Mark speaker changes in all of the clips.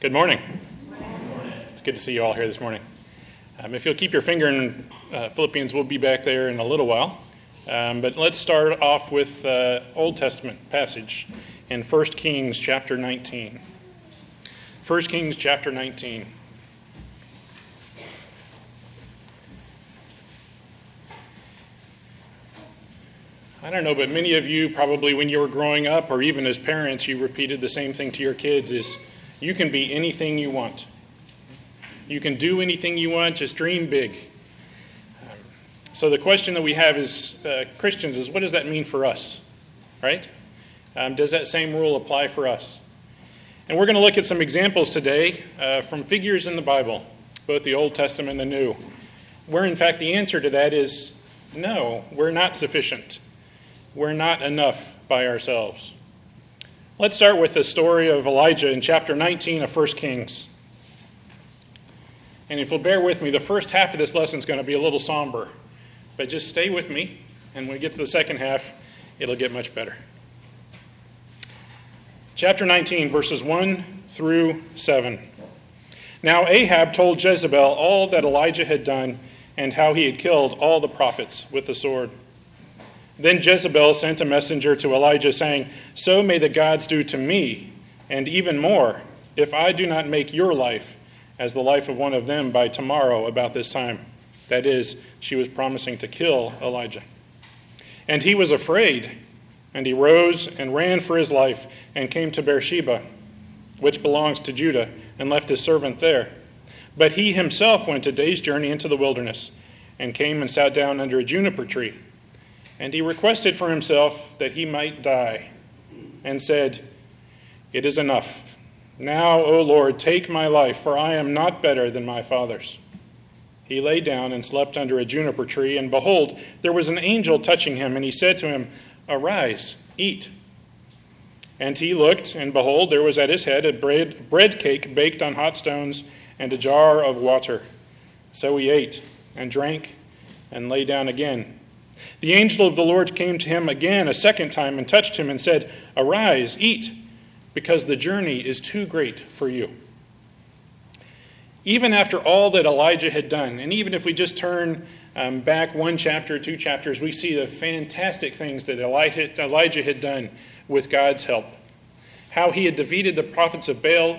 Speaker 1: Good morning. It's good to see you all here this morning. Um, if you'll keep your finger in uh, Philippians, we'll be back there in a little while. Um, but let's start off with uh, Old Testament passage in 1 Kings chapter 19. 1 Kings chapter 19. I don't know, but many of you probably when you were growing up or even as parents, you repeated the same thing to your kids is you can be anything you want. You can do anything you want, just dream big. So the question that we have as uh, Christians is what does that mean for us? Right? Um, does that same rule apply for us? And we're going to look at some examples today uh, from figures in the Bible, both the Old Testament and the New, where in fact the answer to that is no, we're not sufficient we're not enough by ourselves. Let's start with the story of Elijah in chapter 19 of 1 Kings. And if you'll bear with me, the first half of this lesson is going to be a little somber. But just stay with me, and when we get to the second half, it'll get much better. Chapter 19, verses 1 through 7. Now Ahab told Jezebel all that Elijah had done and how he had killed all the prophets with the sword. Then Jezebel sent a messenger to Elijah, saying, So may the gods do to me, and even more, if I do not make your life as the life of one of them by tomorrow about this time. That is, she was promising to kill Elijah. And he was afraid, and he rose and ran for his life, and came to Beersheba, which belongs to Judah, and left his servant there. But he himself went a day's journey into the wilderness, and came and sat down under a juniper tree and he requested for himself that he might die, and said, It is enough. Now, O Lord, take my life, for I am not better than my fathers. He lay down and slept under a juniper tree, and behold, there was an angel touching him, and he said to him, Arise, eat. And he looked, and behold, there was at his head a bread, bread cake baked on hot stones, and a jar of water. So he ate, and drank, and lay down again. The angel of the Lord came to him again a second time and touched him and said, Arise, eat, because the journey is too great for you. Even after all that Elijah had done, and even if we just turn um, back one chapter, two chapters, we see the fantastic things that Elijah had done with God's help. How he had defeated the prophets of Baal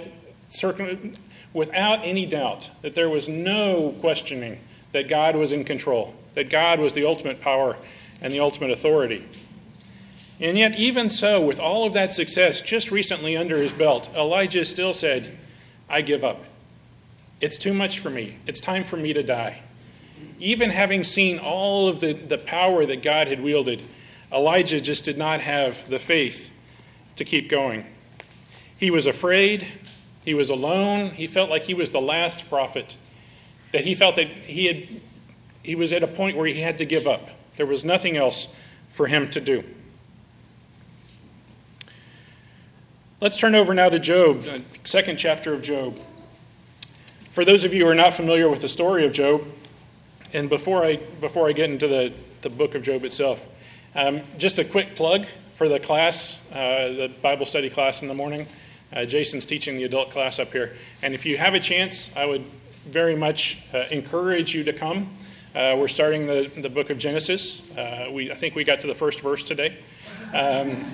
Speaker 1: without any doubt that there was no questioning that God was in control that God was the ultimate power and the ultimate authority. And yet, even so, with all of that success just recently under his belt, Elijah still said, I give up. It's too much for me. It's time for me to die. Even having seen all of the, the power that God had wielded, Elijah just did not have the faith to keep going. He was afraid. He was alone. He felt like he was the last prophet, that he felt that he had he was at a point where he had to give up. There was nothing else for him to do. Let's turn over now to Job, the second chapter of Job. For those of you who are not familiar with the story of Job, and before I, before I get into the, the book of Job itself, um, just a quick plug for the class, uh, the Bible study class in the morning. Uh, Jason's teaching the adult class up here. And if you have a chance, I would very much uh, encourage you to come. Uh, we're starting the, the book of Genesis. Uh, we, I think we got to the first verse today. Um,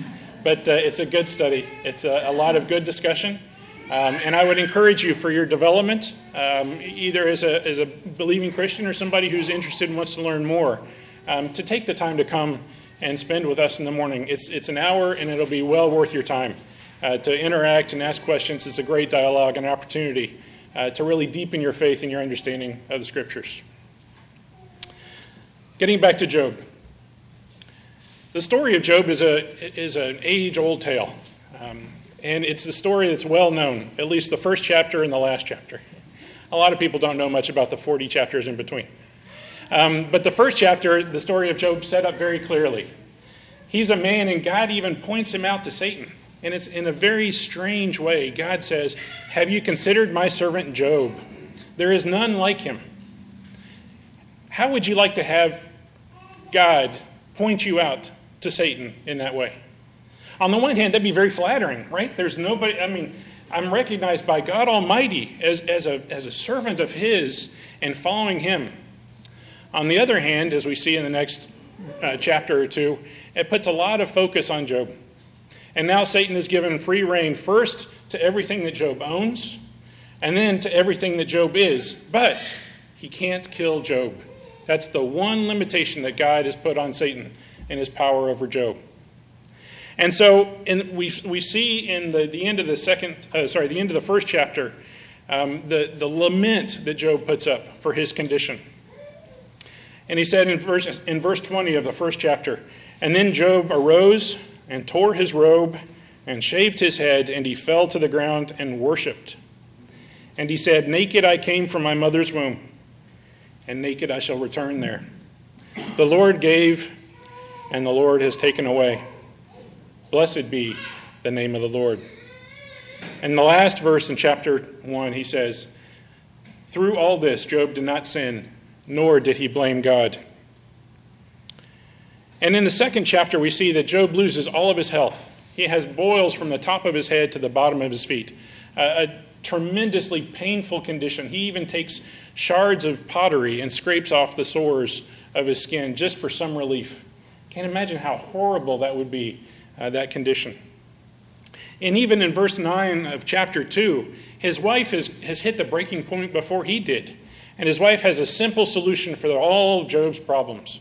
Speaker 1: but uh, it's a good study, it's a, a lot of good discussion. Um, and I would encourage you for your development, um, either as a, as a believing Christian or somebody who's interested and wants to learn more, um, to take the time to come and spend with us in the morning. It's, it's an hour and it'll be well worth your time uh, to interact and ask questions. It's a great dialogue and opportunity uh, to really deepen your faith and your understanding of the scriptures. Getting back to Job. The story of Job is, a, is an age old tale. Um, and it's a story that's well known, at least the first chapter and the last chapter. A lot of people don't know much about the 40 chapters in between. Um, but the first chapter, the story of Job, set up very clearly. He's a man, and God even points him out to Satan. And it's in a very strange way. God says, Have you considered my servant Job? There is none like him how would you like to have God point you out to Satan in that way? On the one hand, that'd be very flattering, right? There's nobody, I mean, I'm recognized by God Almighty as, as, a, as a servant of His and following Him. On the other hand, as we see in the next uh, chapter or two, it puts a lot of focus on Job. And now Satan is given free rein first to everything that Job owns, and then to everything that Job is. But he can't kill Job. That's the one limitation that God has put on Satan in his power over Job. And so in, we, we see in the, the end of the second, uh, sorry, the end of the first chapter, um, the, the lament that Job puts up for his condition. And he said in verse, in verse 20 of the first chapter, And then Job arose and tore his robe and shaved his head, and he fell to the ground and worshipped. And he said, Naked I came from my mother's womb, and naked I shall return there. The Lord gave, and the Lord has taken away. Blessed be the name of the Lord. In the last verse in chapter 1, he says, Through all this, Job did not sin, nor did he blame God. And in the second chapter, we see that Job loses all of his health. He has boils from the top of his head to the bottom of his feet. A tremendously painful condition. He even takes shards of pottery and scrapes off the sores of his skin just for some relief. Can't imagine how horrible that would be, uh, that condition. And even in verse 9 of chapter 2, his wife has, has hit the breaking point before he did. And his wife has a simple solution for all of Job's problems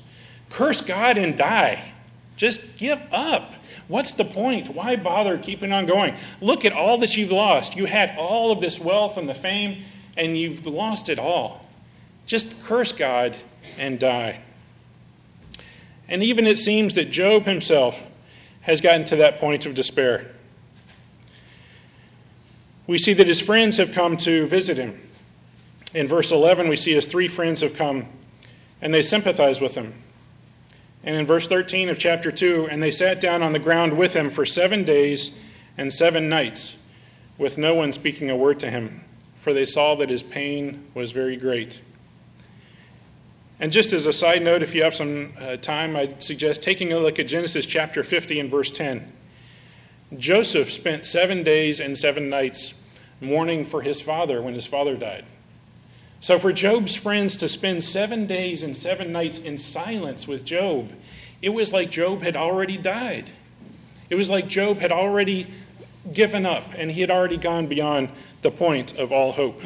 Speaker 1: curse God and die. Just give up. What's the point? Why bother keeping on going? Look at all that you've lost. You had all of this wealth and the fame, and you've lost it all. Just curse God and die. And even it seems that Job himself has gotten to that point of despair. We see that his friends have come to visit him. In verse 11, we see his three friends have come and they sympathize with him. And in verse 13 of chapter 2, and they sat down on the ground with him for seven days and seven nights, with no one speaking a word to him, for they saw that his pain was very great. And just as a side note, if you have some uh, time, I'd suggest taking a look at Genesis chapter 50 and verse 10. Joseph spent seven days and seven nights mourning for his father when his father died. So, for Job's friends to spend seven days and seven nights in silence with Job, it was like Job had already died. It was like Job had already given up and he had already gone beyond the point of all hope.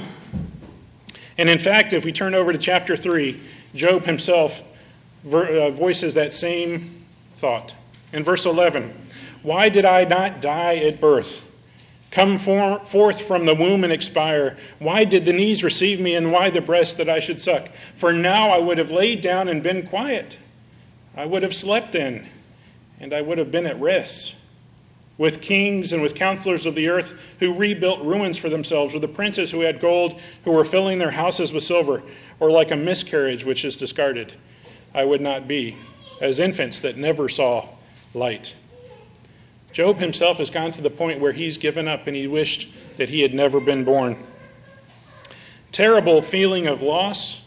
Speaker 1: And in fact, if we turn over to chapter 3, Job himself uh, voices that same thought. In verse 11, why did I not die at birth? Come for, forth from the womb and expire. Why did the knees receive me, and why the breast that I should suck? For now I would have laid down and been quiet. I would have slept in, and I would have been at rest. With kings and with counselors of the earth who rebuilt ruins for themselves, or the princes who had gold, who were filling their houses with silver, or like a miscarriage which is discarded, I would not be, as infants that never saw light. Job himself has gone to the point where he's given up and he wished that he had never been born. Terrible feeling of loss,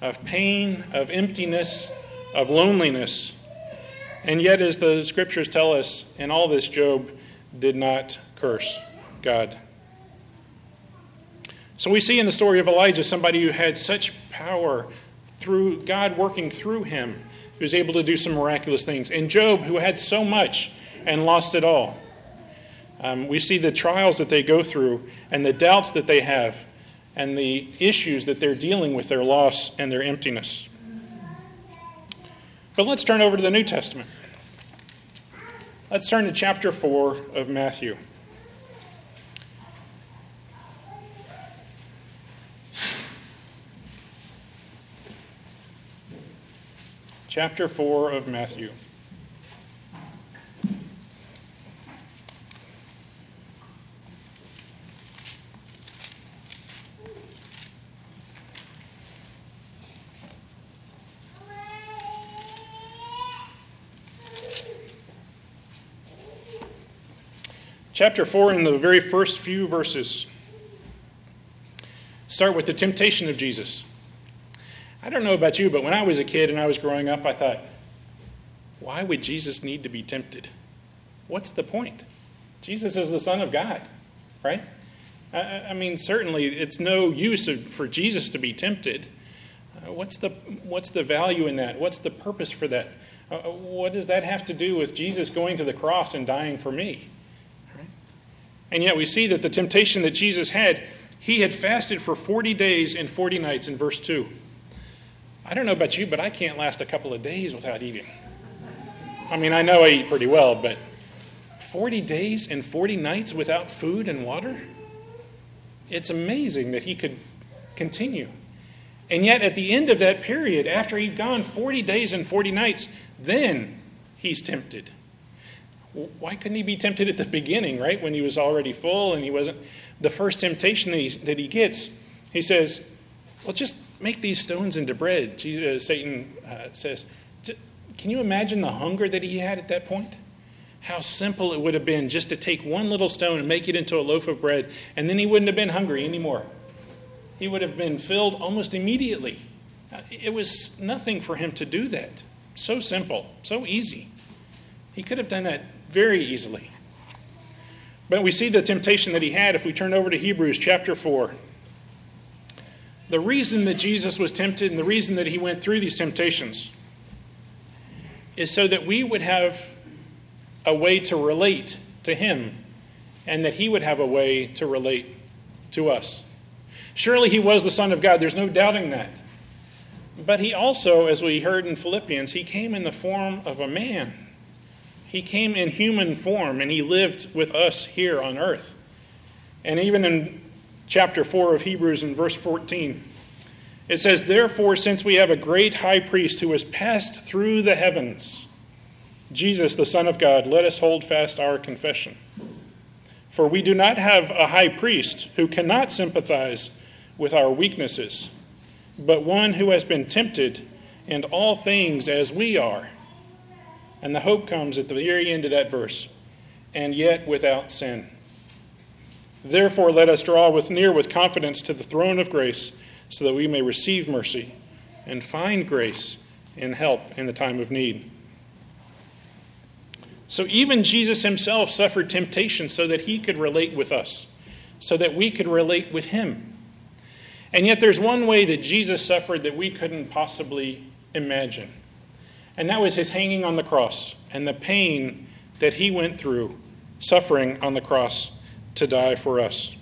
Speaker 1: of pain, of emptiness, of loneliness. And yet, as the scriptures tell us, in all this, Job did not curse God. So we see in the story of Elijah somebody who had such power through God working through him, who was able to do some miraculous things. And Job, who had so much, and lost it all. Um, we see the trials that they go through and the doubts that they have and the issues that they're dealing with their loss and their emptiness. But let's turn over to the New Testament. Let's turn to chapter 4 of Matthew. Chapter 4 of Matthew. Chapter 4, in the very first few verses, start with the temptation of Jesus. I don't know about you, but when I was a kid and I was growing up, I thought, why would Jesus need to be tempted? What's the point? Jesus is the Son of God, right? I, I mean, certainly it's no use of, for Jesus to be tempted. Uh, what's, the, what's the value in that? What's the purpose for that? Uh, what does that have to do with Jesus going to the cross and dying for me? And yet we see that the temptation that Jesus had, he had fasted for 40 days and 40 nights in verse 2. I don't know about you, but I can't last a couple of days without eating. I mean, I know I eat pretty well, but 40 days and 40 nights without food and water? It's amazing that he could continue. And yet, at the end of that period, after he'd gone 40 days and 40 nights, then he's tempted. Why couldn't he be tempted at the beginning, right? When he was already full and he wasn't. The first temptation that he, that he gets, he says, Well, just make these stones into bread. Uh, Satan uh, says, Can you imagine the hunger that he had at that point? How simple it would have been just to take one little stone and make it into a loaf of bread, and then he wouldn't have been hungry anymore. He would have been filled almost immediately. Uh, it was nothing for him to do that. So simple, so easy. He could have done that very easily. But we see the temptation that he had if we turn over to Hebrews chapter 4. The reason that Jesus was tempted and the reason that he went through these temptations is so that we would have a way to relate to him and that he would have a way to relate to us. Surely he was the Son of God, there's no doubting that. But he also, as we heard in Philippians, he came in the form of a man. He came in human form and he lived with us here on earth. And even in chapter 4 of Hebrews, in verse 14, it says, Therefore, since we have a great high priest who has passed through the heavens, Jesus, the Son of God, let us hold fast our confession. For we do not have a high priest who cannot sympathize with our weaknesses, but one who has been tempted in all things as we are. And the hope comes at the very end of that verse, and yet without sin. Therefore, let us draw with near with confidence to the throne of grace, so that we may receive mercy and find grace and help in the time of need. So even Jesus himself suffered temptation so that he could relate with us, so that we could relate with him. And yet there's one way that Jesus suffered that we couldn't possibly imagine. And that was his hanging on the cross and the pain that he went through suffering on the cross to die for us.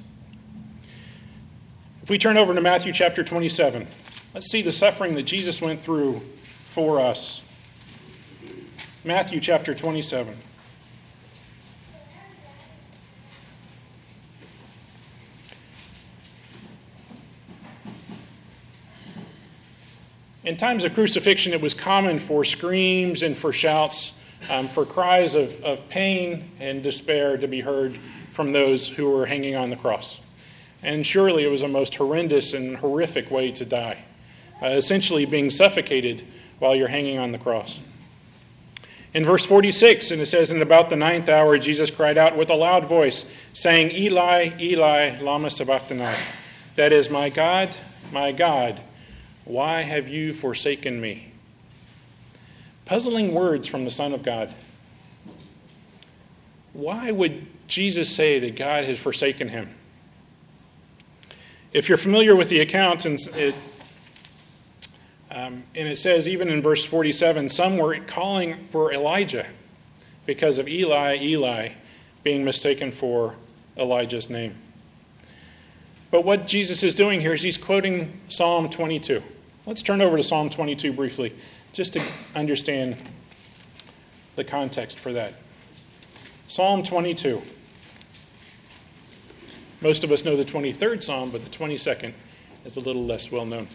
Speaker 1: If we turn over to Matthew chapter 27, let's see the suffering that Jesus went through for us. Matthew chapter 27. In times of crucifixion, it was common for screams and for shouts, um, for cries of, of pain and despair to be heard from those who were hanging on the cross. And surely it was a most horrendous and horrific way to die, uh, essentially being suffocated while you're hanging on the cross. In verse 46, and it says, In about the ninth hour, Jesus cried out with a loud voice, saying, Eli, Eli, Lama Sabachthani. That is, My God, my God, why have you forsaken me? Puzzling words from the Son of God. Why would Jesus say that God has forsaken him? If you're familiar with the accounts, and it um, and it says, even in verse 47, some were calling for Elijah because of Eli, Eli being mistaken for Elijah's name. But what Jesus is doing here is he's quoting Psalm 22. Let's turn over to Psalm 22 briefly, just to understand the context for that. Psalm 22. Most of us know the 23rd Psalm, but the 22nd is a little less well known.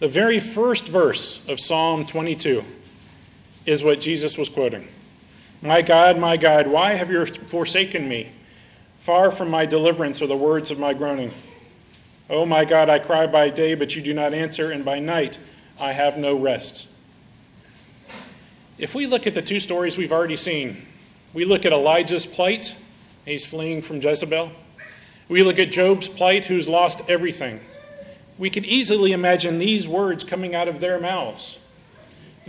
Speaker 1: The very first verse of Psalm 22 is what Jesus was quoting My God, my God, why have you forsaken me? Far from my deliverance are the words of my groaning. Oh my God, I cry by day, but you do not answer, and by night I have no rest. If we look at the two stories we've already seen, we look at Elijah's plight, he's fleeing from Jezebel. We look at Job's plight, who's lost everything we could easily imagine these words coming out of their mouths.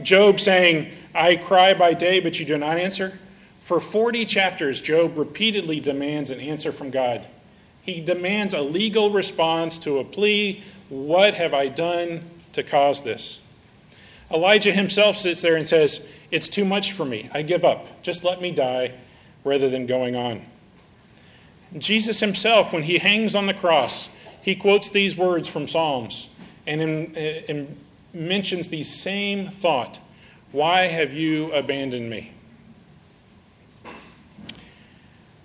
Speaker 1: Job saying, I cry by day, but you do not answer. For 40 chapters, Job repeatedly demands an answer from God. He demands a legal response to a plea What have I done to cause this? Elijah himself sits there and says, It's too much for me. I give up. Just let me die rather than going on. Jesus himself, when he hangs on the cross, he quotes these words from Psalms and, in, uh, in mentions the same thought Why have you abandoned me?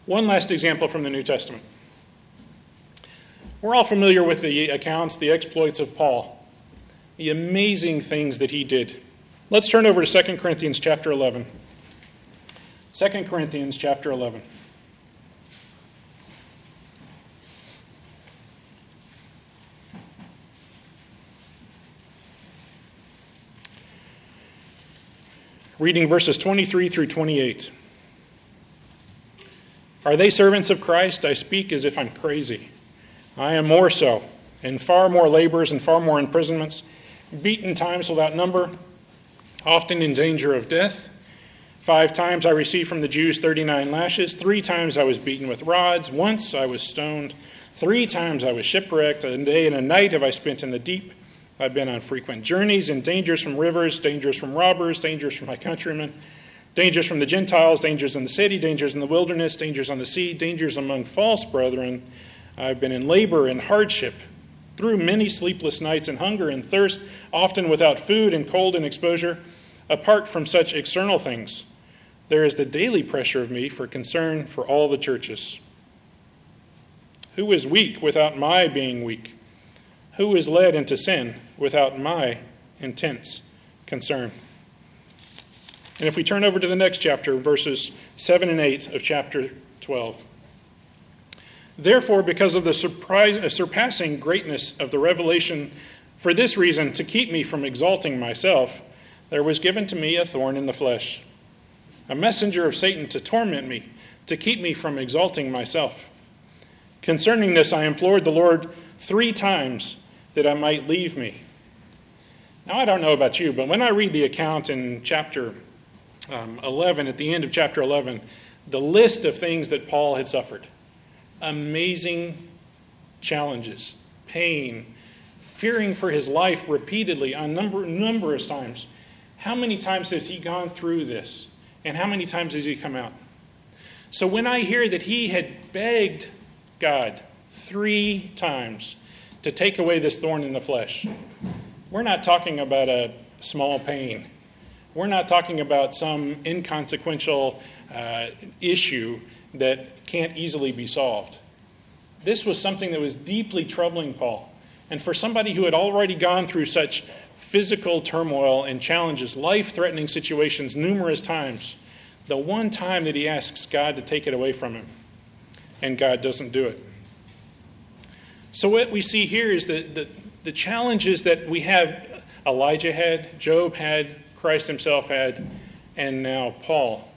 Speaker 1: One last example from the New Testament. We're all familiar with the accounts, the exploits of Paul, the amazing things that he did. Let's turn over to 2 Corinthians chapter 11. 2 Corinthians chapter 11. Reading verses 23 through 28. Are they servants of Christ? I speak as if I'm crazy. I am more so, in far more labors and far more imprisonments, beaten times without number, often in danger of death. Five times I received from the Jews 39 lashes. Three times I was beaten with rods. Once I was stoned. Three times I was shipwrecked. A day and a night have I spent in the deep. I've been on frequent journeys in dangers from rivers, dangers from robbers, dangers from my countrymen Dangers from the Gentiles, dangers in the city, dangers in the wilderness, dangers on the sea, dangers among false brethren. I've been in labor and hardship, through many sleepless nights and hunger and thirst, often without food and cold and exposure. Apart from such external things, there is the daily pressure of me for concern for all the churches. Who is weak without my being weak? Who is led into sin without my intense concern? And if we turn over to the next chapter, verses 7 and 8 of chapter 12. Therefore, because of the surprise, uh, surpassing greatness of the revelation, for this reason, to keep me from exalting myself, there was given to me a thorn in the flesh, a messenger of Satan to torment me, to keep me from exalting myself. Concerning this, I implored the Lord three times that I might leave me. Now, I don't know about you, but when I read the account in chapter um, 11, at the end of chapter 11, the list of things that Paul had suffered amazing challenges, pain, fearing for his life repeatedly on number, numerous times. How many times has he gone through this? And how many times has he come out? So when I hear that he had begged God three times to take away this thorn in the flesh, we're not talking about a small pain. We're not talking about some inconsequential uh, issue that can't easily be solved. This was something that was deeply troubling Paul. And for somebody who had already gone through such physical turmoil and challenges, life threatening situations numerous times, the one time that he asks God to take it away from him, and God doesn't do it. So, what we see here is that the, the challenges that we have Elijah had, Job had, Christ himself had, and now Paul.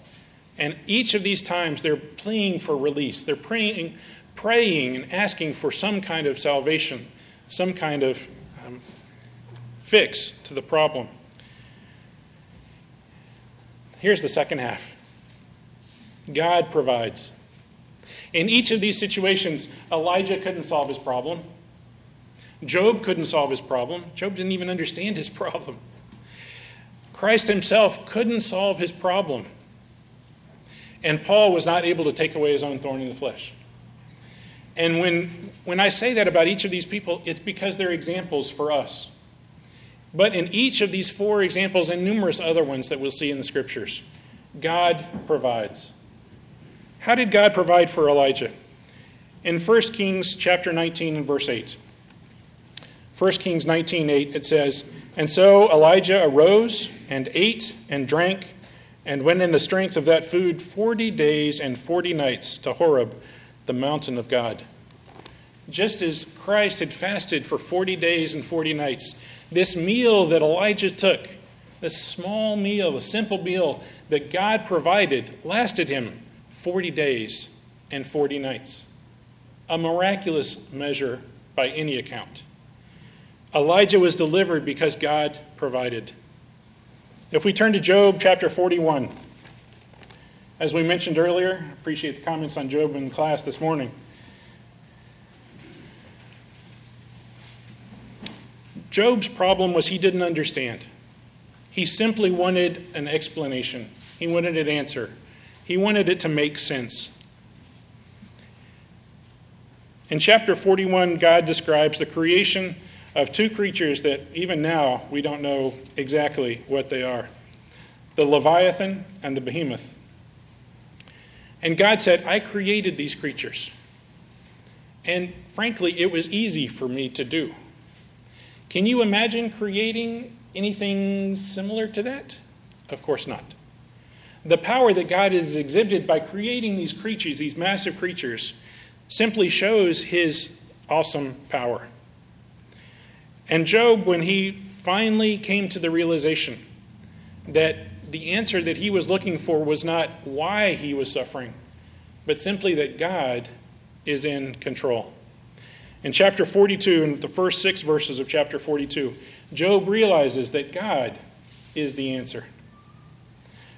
Speaker 1: And each of these times they're pleading for release. They're praying, praying and asking for some kind of salvation, some kind of um, fix to the problem. Here's the second half God provides. In each of these situations, Elijah couldn't solve his problem. Job couldn't solve his problem. Job didn't even understand his problem. Christ himself couldn't solve his problem. And Paul was not able to take away his own thorn in the flesh. And when, when I say that about each of these people, it's because they're examples for us. But in each of these four examples and numerous other ones that we'll see in the scriptures, God provides. How did God provide for Elijah? In 1 Kings chapter 19 and verse 8. 1 Kings 19, 8, it says, And so Elijah arose and ate and drank and went in the strength of that food 40 days and 40 nights to Horeb, the mountain of God. Just as Christ had fasted for 40 days and 40 nights, this meal that Elijah took, this small meal, a simple meal that God provided, lasted him 40 days and 40 nights. A miraculous measure by any account. Elijah was delivered because God provided. If we turn to Job chapter 41, As we mentioned earlier, appreciate the comments on Job in class this morning. Job's problem was he didn't understand. He simply wanted an explanation, he wanted an answer, he wanted it to make sense. In chapter 41, God describes the creation of two creatures that even now we don't know exactly what they are the Leviathan and the Behemoth. And God said, I created these creatures. And frankly, it was easy for me to do. Can you imagine creating anything similar to that? Of course not. The power that God has exhibited by creating these creatures, these massive creatures, simply shows his awesome power. And Job, when he finally came to the realization that the answer that he was looking for was not why he was suffering, but simply that God is in control. In chapter 42, in the first six verses of chapter 42, Job realizes that God is the answer.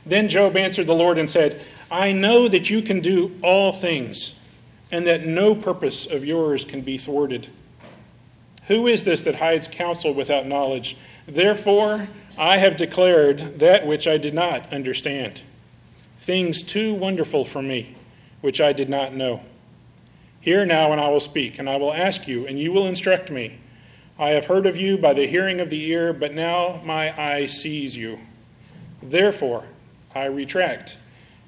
Speaker 1: Then Job answered the Lord and said, I know that you can do all things, and that no purpose of yours can be thwarted. Who is this that hides counsel without knowledge? Therefore, I have declared that which I did not understand, things too wonderful for me, which I did not know. Hear now, and I will speak, and I will ask you, and you will instruct me. I have heard of you by the hearing of the ear, but now my eye sees you. Therefore, I retract,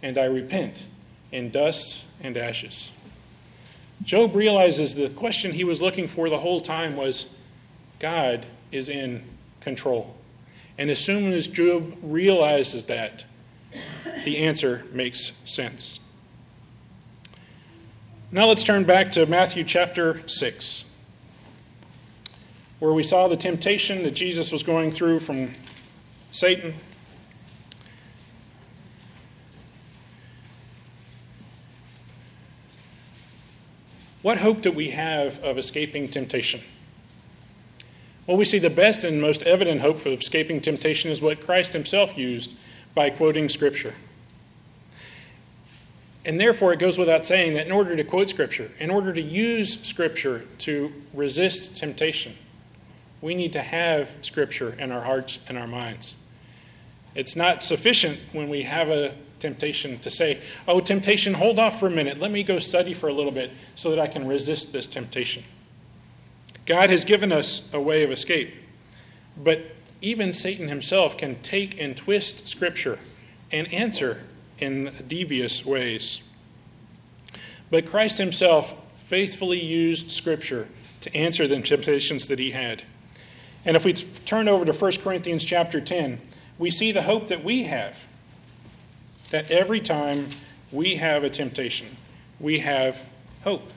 Speaker 1: and I repent in dust and ashes. Job realizes the question he was looking for the whole time was God is in control. And as soon as Job realizes that, the answer makes sense. Now let's turn back to Matthew chapter 6, where we saw the temptation that Jesus was going through from Satan. What hope do we have of escaping temptation? Well, we see the best and most evident hope for escaping temptation is what Christ himself used by quoting Scripture. And therefore, it goes without saying that in order to quote Scripture, in order to use Scripture to resist temptation, we need to have Scripture in our hearts and our minds. It's not sufficient when we have a temptation to say, Oh, temptation, hold off for a minute. Let me go study for a little bit so that I can resist this temptation. God has given us a way of escape, but even Satan himself can take and twist Scripture and answer in devious ways. But Christ himself faithfully used Scripture to answer the temptations that he had. And if we turn over to 1 Corinthians chapter 10, we see the hope that we have that every time we have a temptation, we have hope.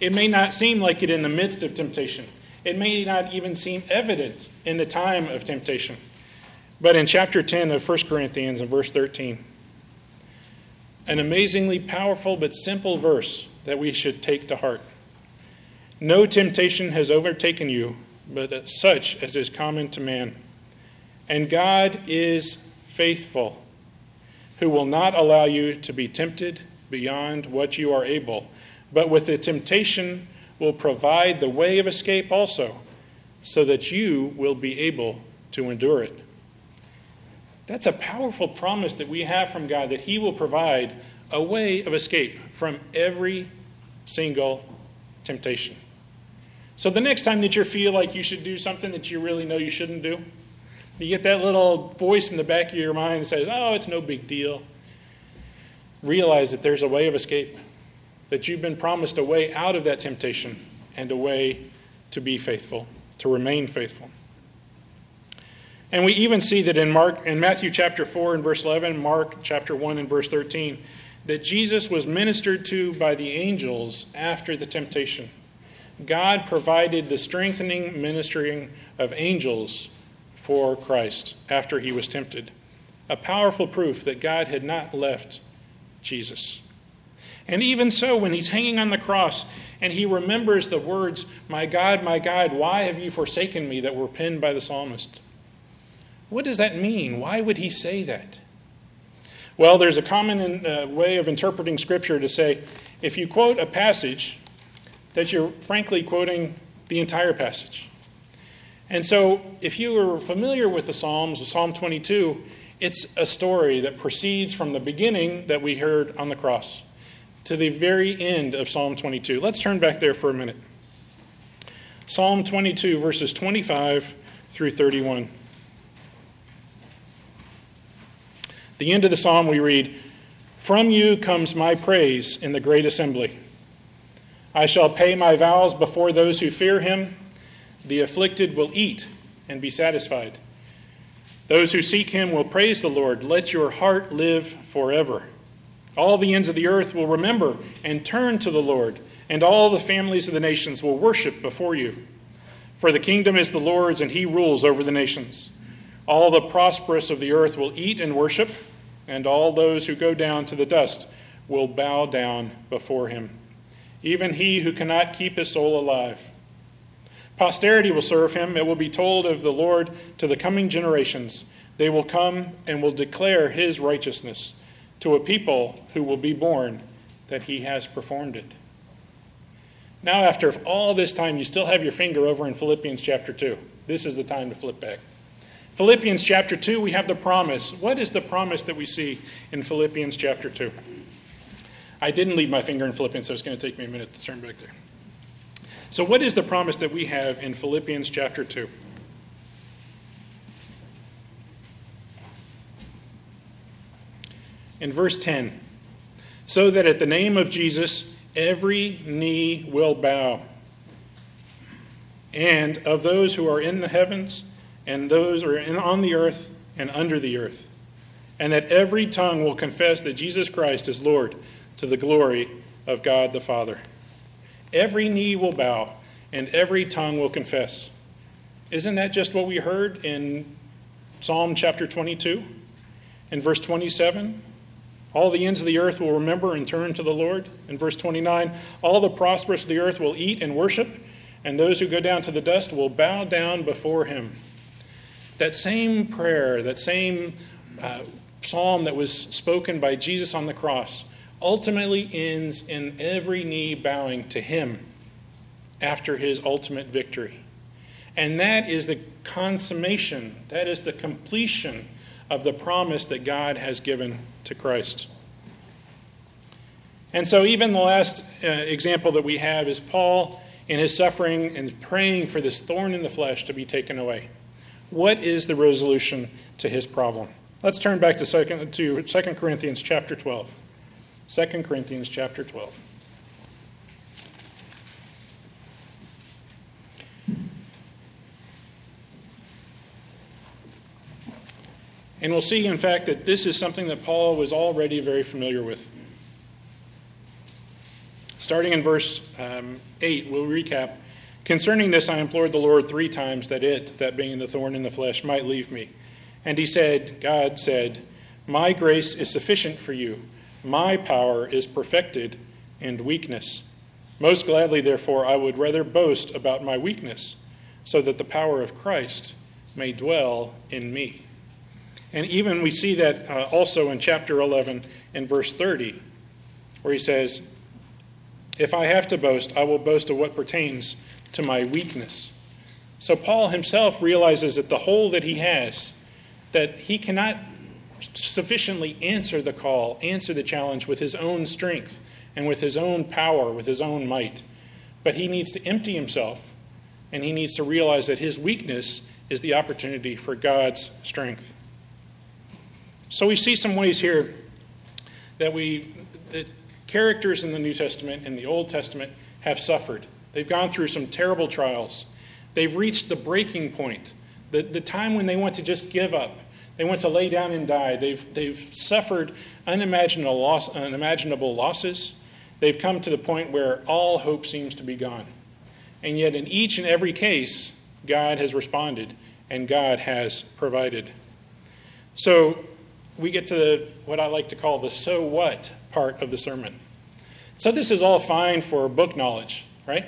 Speaker 1: It may not seem like it in the midst of temptation. It may not even seem evident in the time of temptation. But in chapter 10 of 1 Corinthians, in verse 13, an amazingly powerful but simple verse that we should take to heart. No temptation has overtaken you, but such as is common to man. And God is faithful, who will not allow you to be tempted beyond what you are able, but with the temptation will provide the way of escape also, so that you will be able to endure it. That's a powerful promise that we have from God that He will provide a way of escape from every single temptation. So the next time that you feel like you should do something that you really know you shouldn't do, you get that little voice in the back of your mind that says, Oh, it's no big deal. Realize that there's a way of escape, that you've been promised a way out of that temptation and a way to be faithful, to remain faithful. And we even see that in Mark in Matthew chapter 4 and verse 11, Mark chapter 1 and verse 13, that Jesus was ministered to by the angels after the temptation. God provided the strengthening ministering of angels for Christ after he was tempted. A powerful proof that God had not left Jesus. And even so, when he's hanging on the cross and he remembers the words, My God, my God, why have you forsaken me, that were penned by the psalmist? What does that mean? Why would he say that? Well, there's a common uh, way of interpreting Scripture to say if you quote a passage, that you're frankly quoting the entire passage. And so, if you are familiar with the Psalms, Psalm 22, it's a story that proceeds from the beginning that we heard on the cross to the very end of Psalm 22. Let's turn back there for a minute. Psalm 22, verses 25 through 31. The end of the psalm we read, From you comes my praise in the great assembly. I shall pay my vows before those who fear him. The afflicted will eat and be satisfied. Those who seek him will praise the Lord. Let your heart live forever. All the ends of the earth will remember and turn to the Lord, and all the families of the nations will worship before you. For the kingdom is the Lord's, and he rules over the nations. All the prosperous of the earth will eat and worship, and all those who go down to the dust will bow down before him, even he who cannot keep his soul alive. Posterity will serve him. It will be told of the Lord to the coming generations. They will come and will declare his righteousness to a people who will be born that he has performed it. Now, after all this time, you still have your finger over in Philippians chapter 2. This is the time to flip back. Philippians chapter 2, we have the promise. What is the promise that we see in Philippians chapter 2? I didn't leave my finger in Philippians, so it's going to take me a minute to turn back there. So, what is the promise that we have in Philippians chapter 2? In verse 10, so that at the name of Jesus every knee will bow, and of those who are in the heavens, and those who are in, on the earth, and under the earth, and that every tongue will confess that Jesus Christ is Lord to the glory of God the Father. Every knee will bow and every tongue will confess. Isn't that just what we heard in Psalm chapter 22? In verse 27, all the ends of the earth will remember and turn to the Lord. In verse 29, all the prosperous of the earth will eat and worship, and those who go down to the dust will bow down before him. That same prayer, that same uh, psalm that was spoken by Jesus on the cross, ultimately ends in every knee bowing to him after his ultimate victory. And that is the consummation, that is the completion of the promise that God has given to Christ. And so, even the last uh, example that we have is Paul in his suffering and praying for this thorn in the flesh to be taken away. What is the resolution to his problem? Let's turn back to 2, to 2 Corinthians chapter 12. 2 Corinthians chapter 12. And we'll see, in fact, that this is something that Paul was already very familiar with. Starting in verse um, 8, we'll recap. Concerning this, I implored the Lord three times that it, that being the thorn in the flesh, might leave me. And he said, God said, My grace is sufficient for you. My power is perfected in weakness. Most gladly, therefore, I would rather boast about my weakness, so that the power of Christ may dwell in me. And even we see that uh, also in chapter 11 and verse 30, where he says, If I have to boast, I will boast of what pertains to my weakness. So Paul himself realizes that the hole that he has, that he cannot sufficiently answer the call, answer the challenge with his own strength and with his own power, with his own might. But he needs to empty himself and he needs to realize that his weakness is the opportunity for God's strength. So we see some ways here that we that characters in the New Testament and the Old Testament have suffered. They've gone through some terrible trials. They've reached the breaking point, the, the time when they want to just give up. They want to lay down and die. They've, they've suffered unimaginable, loss, unimaginable losses. They've come to the point where all hope seems to be gone. And yet, in each and every case, God has responded and God has provided. So, we get to what I like to call the so what part of the sermon. So, this is all fine for book knowledge, right?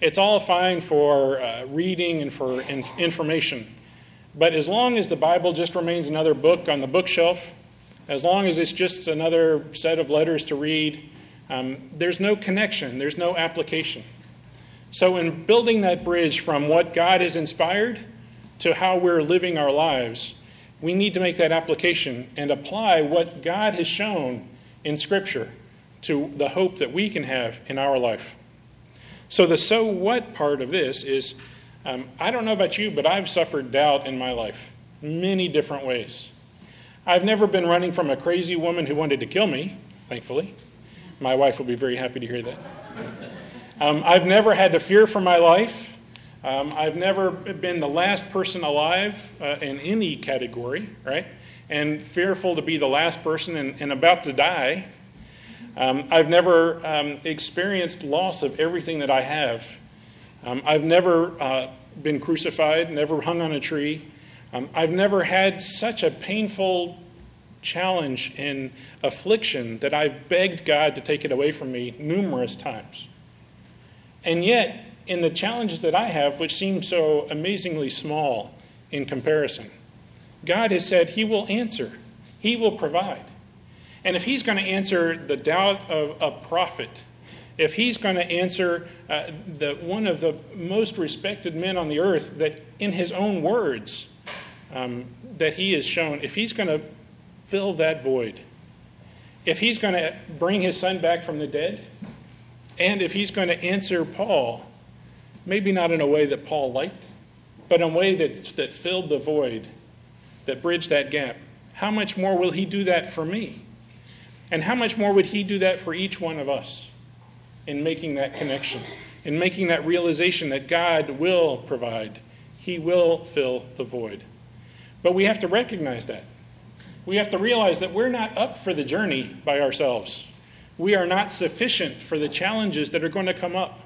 Speaker 1: It's all fine for uh, reading and for information. But as long as the Bible just remains another book on the bookshelf, as long as it's just another set of letters to read, um, there's no connection, there's no application. So, in building that bridge from what God has inspired to how we're living our lives, we need to make that application and apply what God has shown in Scripture to the hope that we can have in our life. So, the so what part of this is um, I don't know about you, but I've suffered doubt in my life many different ways. I've never been running from a crazy woman who wanted to kill me, thankfully. My wife will be very happy to hear that. Um, I've never had to fear for my life. Um, I've never been the last person alive uh, in any category, right? And fearful to be the last person and, and about to die. Um, I've never um, experienced loss of everything that I have. Um, I've never uh, been crucified, never hung on a tree. Um, I've never had such a painful challenge and affliction that I've begged God to take it away from me numerous times. And yet, in the challenges that I have, which seem so amazingly small in comparison, God has said He will answer, He will provide. And if He's going to answer the doubt of a prophet, if He's going to answer uh, the, one of the most respected men on the earth, that in His own words, um, that He has shown, if He's going to fill that void, if He's going to bring His Son back from the dead, and if he's going to answer Paul, maybe not in a way that Paul liked, but in a way that, that filled the void, that bridged that gap, how much more will he do that for me? And how much more would he do that for each one of us in making that connection, in making that realization that God will provide, he will fill the void? But we have to recognize that. We have to realize that we're not up for the journey by ourselves. We are not sufficient for the challenges that are going to come up.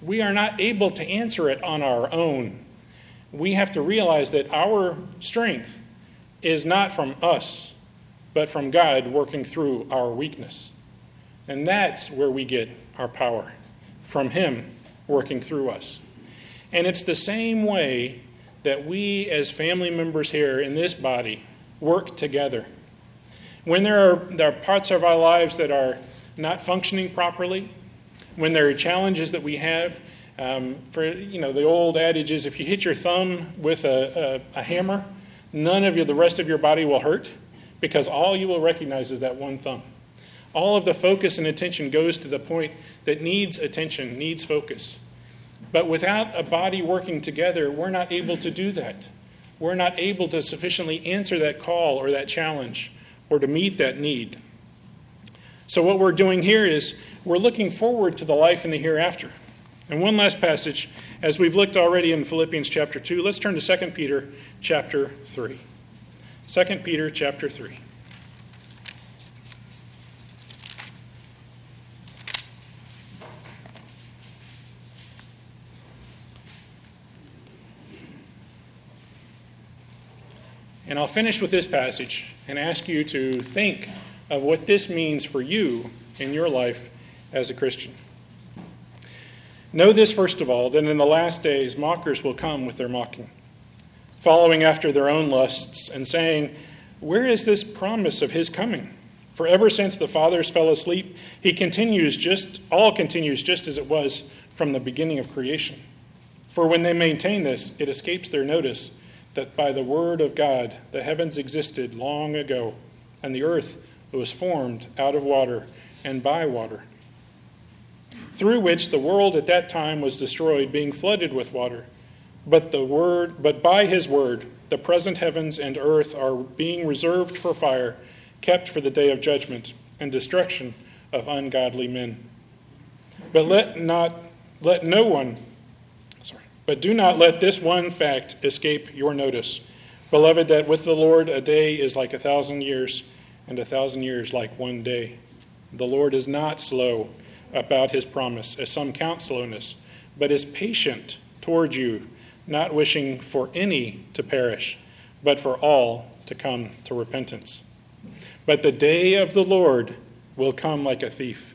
Speaker 1: We are not able to answer it on our own. We have to realize that our strength is not from us, but from God working through our weakness. And that's where we get our power from Him working through us. And it's the same way that we, as family members here in this body, work together. When there are, there are parts of our lives that are not functioning properly, when there are challenges that we have, um, for you know the old adage is if you hit your thumb with a, a, a hammer, none of your, the rest of your body will hurt because all you will recognize is that one thumb. All of the focus and attention goes to the point that needs attention, needs focus. But without a body working together, we're not able to do that. We're not able to sufficiently answer that call or that challenge or to meet that need. So, what we're doing here is we're looking forward to the life in the hereafter. And one last passage, as we've looked already in Philippians chapter 2, let's turn to 2 Peter chapter 3. 2 Peter chapter 3. And I'll finish with this passage and ask you to think of what this means for you in your life as a Christian. Know this, first of all, that in the last days mockers will come with their mocking, following after their own lusts, and saying, Where is this promise of his coming? For ever since the fathers fell asleep, he continues just, all continues just as it was from the beginning of creation. For when they maintain this, it escapes their notice that by the word of God the heavens existed long ago, and the earth was formed out of water and by water, through which the world at that time was destroyed, being flooded with water. But the word, but by his word, the present heavens and earth are being reserved for fire, kept for the day of judgment and destruction of ungodly men. But let not let no one but do not let this one fact escape your notice. Beloved, that with the Lord a day is like a thousand years and a thousand years like one day. The Lord is not slow about his promise, as some count slowness, but is patient toward you, not wishing for any to perish, but for all to come to repentance. But the day of the Lord will come like a thief,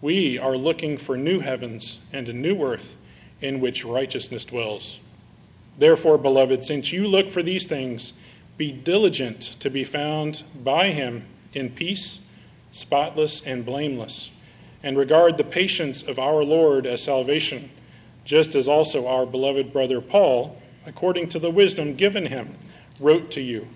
Speaker 1: we are looking for new heavens and a new earth in which righteousness dwells. Therefore, beloved, since you look for these things, be diligent to be found by him in peace, spotless and blameless, and regard the patience of our Lord as salvation, just as also our beloved brother Paul, according to the wisdom given him, wrote to you,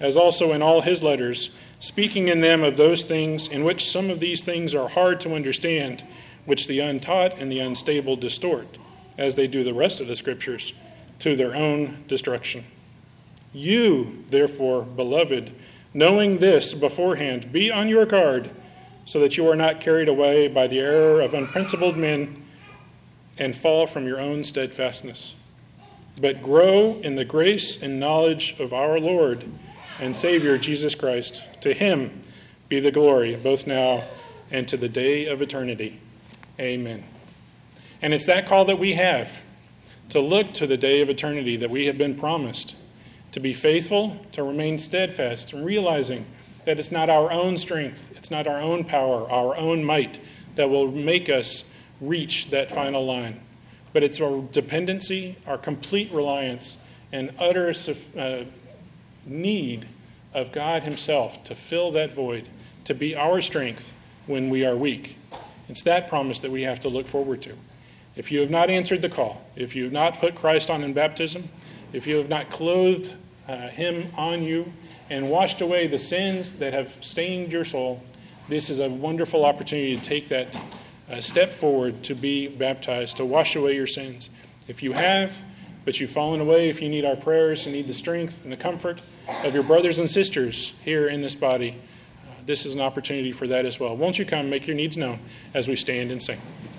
Speaker 1: as also in all his letters, speaking in them of those things in which some of these things are hard to understand, which the untaught and the unstable distort, as they do the rest of the scriptures, to their own destruction. You, therefore, beloved, knowing this beforehand, be on your guard, so that you are not carried away by the error of unprincipled men and fall from your own steadfastness. But grow in the grace and knowledge of our Lord and Savior Jesus Christ. To him be the glory, both now and to the day of eternity. Amen. And it's that call that we have to look to the day of eternity that we have been promised to be faithful, to remain steadfast, and realizing that it's not our own strength, it's not our own power, our own might that will make us reach that final line. But it's our dependency, our complete reliance, and utter uh, need of God Himself to fill that void, to be our strength when we are weak. It's that promise that we have to look forward to. If you have not answered the call, if you have not put Christ on in baptism, if you have not clothed uh, Him on you and washed away the sins that have stained your soul, this is a wonderful opportunity to take that uh, step forward to be baptized, to wash away your sins. If you have, but you've fallen away, if you need our prayers and need the strength and the comfort of your brothers and sisters here in this body, uh, this is an opportunity for that as well. Won't you come make your needs known as we stand and sing?